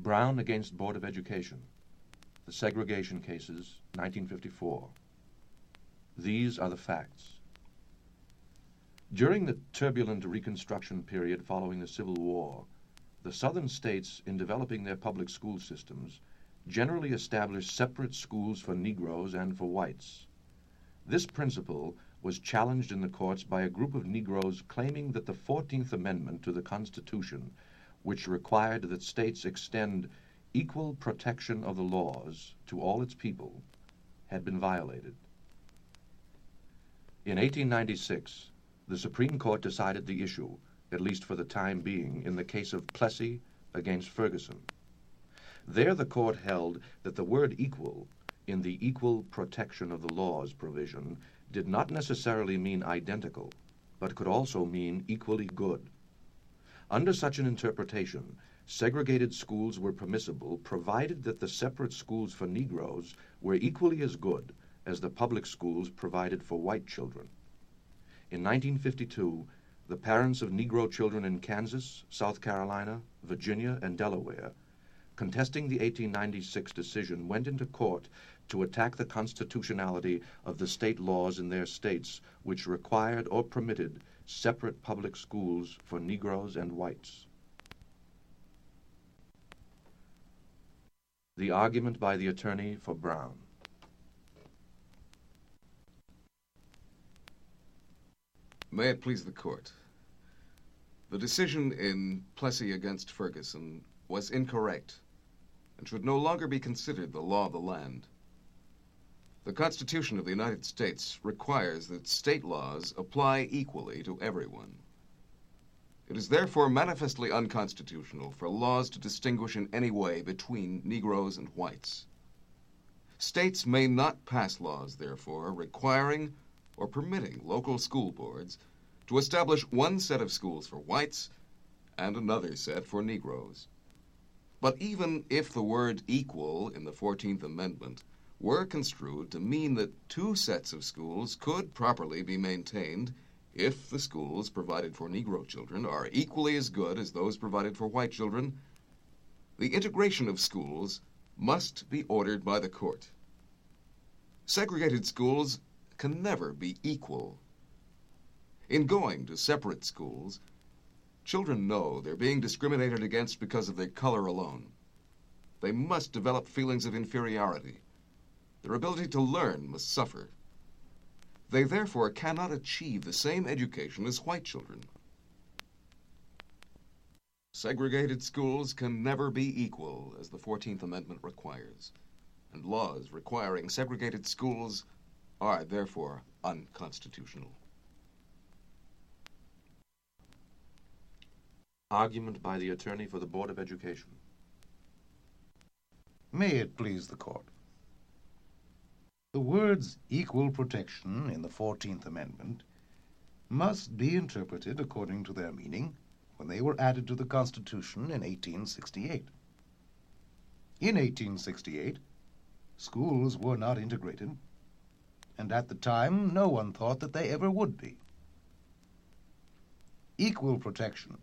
Brown against Board of Education. The Segregation Cases, 1954. These are the facts. During the turbulent Reconstruction period following the Civil War, the Southern states, in developing their public school systems, generally established separate schools for Negroes and for whites. This principle was challenged in the courts by a group of Negroes claiming that the 14th Amendment to the Constitution, which required that states extend equal protection of the laws to all its people, had been violated. In 1896, the Supreme Court decided the issue, at least for the time being, in the case of Plessy against Ferguson. There the court held that the word equal in the equal protection of the laws provision did not necessarily mean identical, but could also mean equally good. Under such an interpretation, segregated schools were permissible provided that the separate schools for Negroes were equally as good as the public schools provided for white children. In 1952, the parents of Negro children in Kansas, South Carolina, Virginia, and Delaware, contesting the 1896 decision, went into court to attack the constitutionality of the state laws in their states which required or permitted separate public schools for Negroes and whites. The argument by the attorney for Brown. May it please the court. The decision in Plessy against Ferguson was incorrect and should no longer be considered the law of the land. The Constitution of the United States requires that state laws apply equally to everyone. It is therefore manifestly unconstitutional for laws to distinguish in any way between Negroes and whites. States may not pass laws, therefore, requiring or permitting local school boards to establish one set of schools for whites and another set for Negroes. But even if the word equal in the 14th Amendment were construed to mean that two sets of schools could properly be maintained if the schools provided for Negro children are equally as good as those provided for white children, the integration of schools must be ordered by the court. Segregated schools can never be equal. In going to separate schools, children know they're being discriminated against because of their color alone. They must develop feelings of inferiority. Their ability to learn must suffer. They therefore cannot achieve the same education as white children. Segregated schools can never be equal, as the 14th Amendment requires, and laws requiring segregated schools are therefore unconstitutional. Argument by the attorney for the Board of Education. May it please the court. The words equal protection in the 14th Amendment must be interpreted according to their meaning when they were added to the Constitution in 1868. In 1868, schools were not integrated and at the time no one thought that they ever would be. Equal protection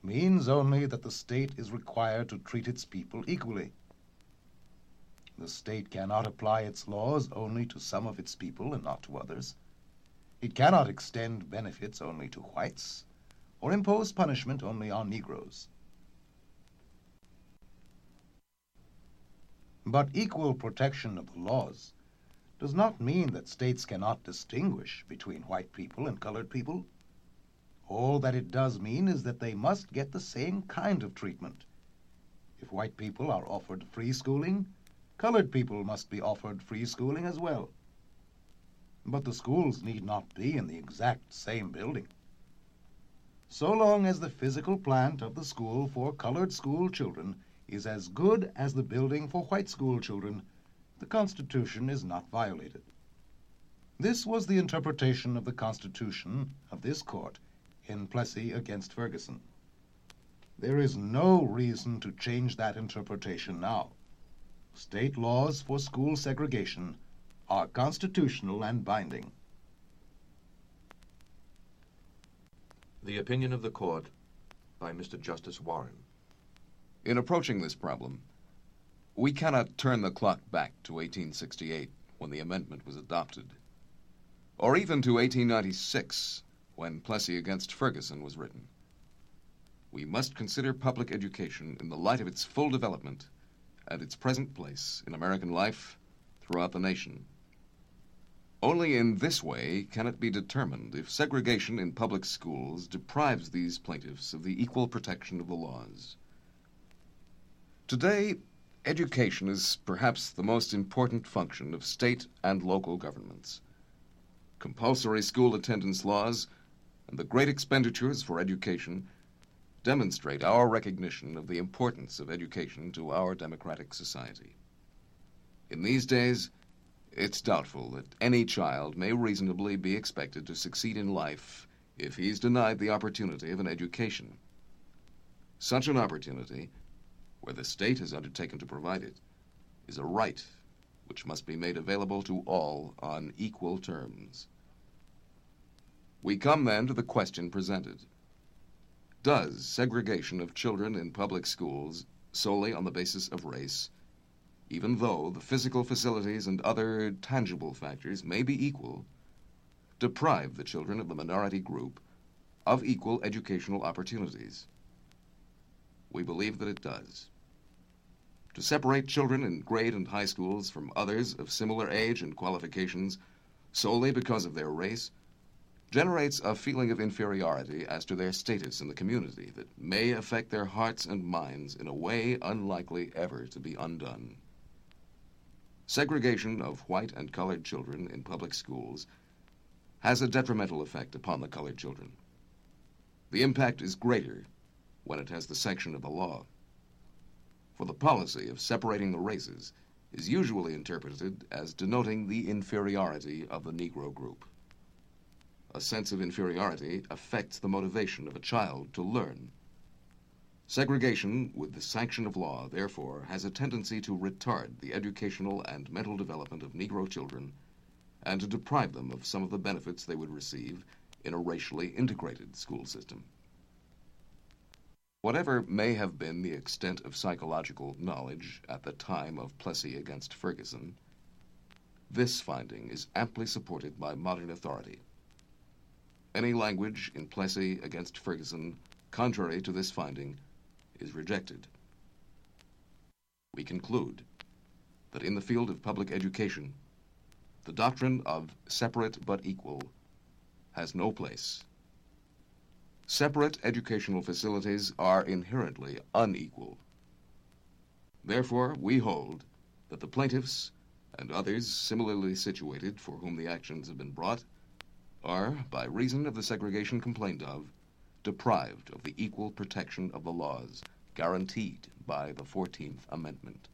means only that the state is required to treat its people equally. The state cannot apply its laws only to some of its people and not to others. It cannot extend benefits only to whites or impose punishment only on Negroes. But equal protection of the laws does not mean that states cannot distinguish between white people and colored people. All that it does mean is that they must get the same kind of treatment. If white people are offered free schooling, colored people must be offered free schooling as well. But the schools need not be in the exact same building. So long as the physical plant of the school for colored school children is as good as the building for white school children, the Constitution is not violated. This was the interpretation of the Constitution of this court in Plessy against Ferguson. There is no reason to change that interpretation now. State laws for school segregation are constitutional and binding. The opinion of the court by Mr. Justice Warren. In approaching this problem, we cannot turn the clock back to 1868 when the amendment was adopted, or even to 1896 when Plessy against Ferguson was written. We must consider public education in the light of its full development and its present place in American life throughout the nation. Only in this way can it be determined if segregation in public schools deprives these plaintiffs of the equal protection of the laws. Today, education is perhaps the most important function of state and local governments. Compulsory school attendance laws and the great expenditures for education demonstrate our recognition of the importance of education to our democratic society. In these days, it's doubtful that any child may reasonably be expected to succeed in life if he's denied the opportunity of an education. Such an opportunity, where the state has undertaken to provide it, is a right which must be made available to all on equal terms. We come then to the question presented. Does segregation of children in public schools solely on the basis of race even though the physical facilities and other tangible factors may be equal, deprive the children of the minority group of equal educational opportunities. We believe that it does. To separate children in grade and high schools from others of similar age and qualifications solely because of their race generates a feeling of inferiority as to their status in the community that may affect their hearts and minds in a way unlikely ever to be undone. Segregation of white and colored children in public schools has a detrimental effect upon the colored children. The impact is greater when it has the sanction of the law. For the policy of separating the races is usually interpreted as denoting the inferiority of the Negro group. A sense of inferiority affects the motivation of a child to learn Segregation, with the sanction of law, therefore, has a tendency to retard the educational and mental development of Negro children and to deprive them of some of the benefits they would receive in a racially integrated school system. Whatever may have been the extent of psychological knowledge at the time of Plessy against Ferguson, this finding is amply supported by modern authority. Any language in Plessy against Ferguson contrary to this finding is rejected. We conclude that in the field of public education, the doctrine of separate but equal has no place. Separate educational facilities are inherently unequal. Therefore, we hold that the plaintiffs and others similarly situated for whom the actions have been brought are, by reason of the segregation complained of, deprived of the equal protection of the laws guaranteed by the 14th Amendment.